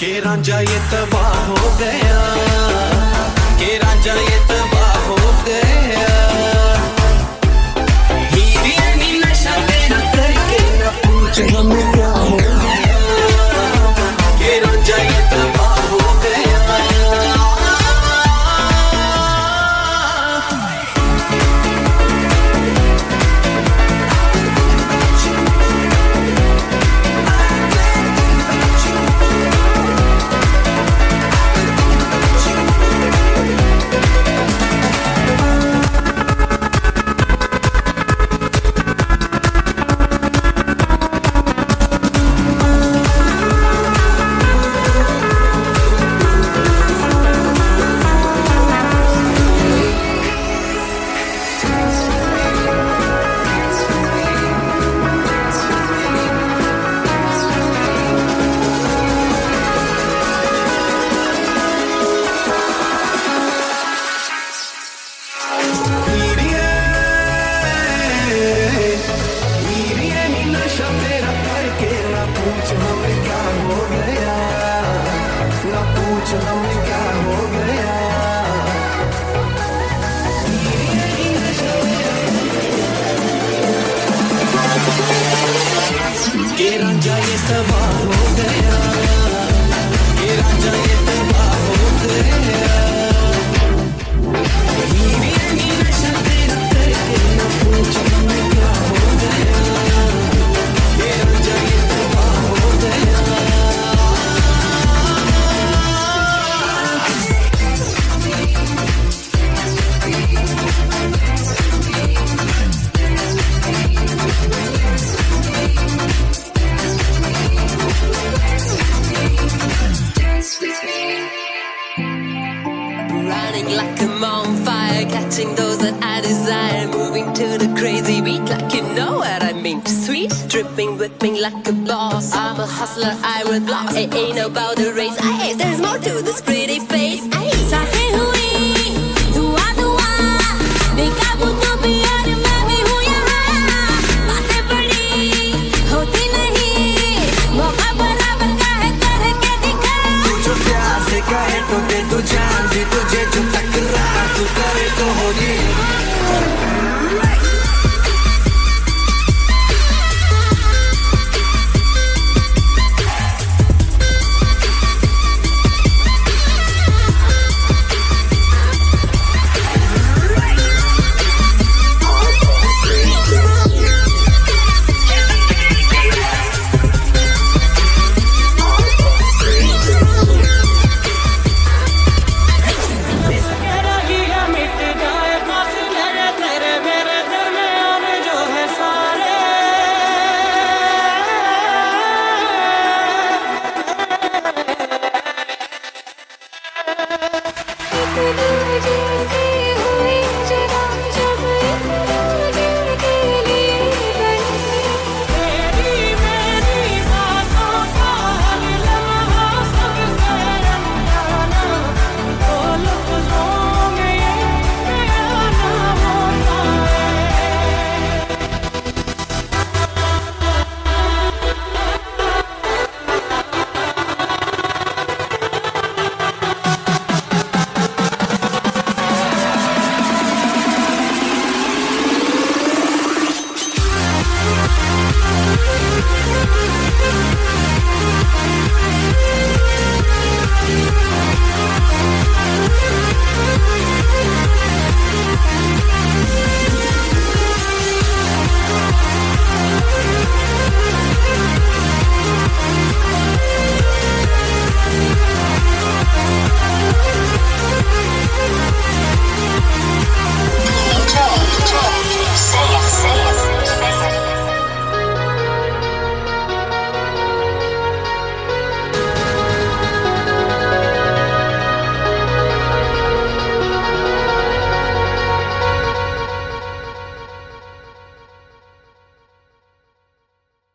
के राजा ये तबाह हो गया। के राजा ये तबाह ये रंजा ये सवार हो गया like I'm on fire, catching those that I desire, moving to the crazy beat like you know what I mean. Sweet, dripping, whipping like a boss. I'm a hustler, I will block. It ain't about the race, I hate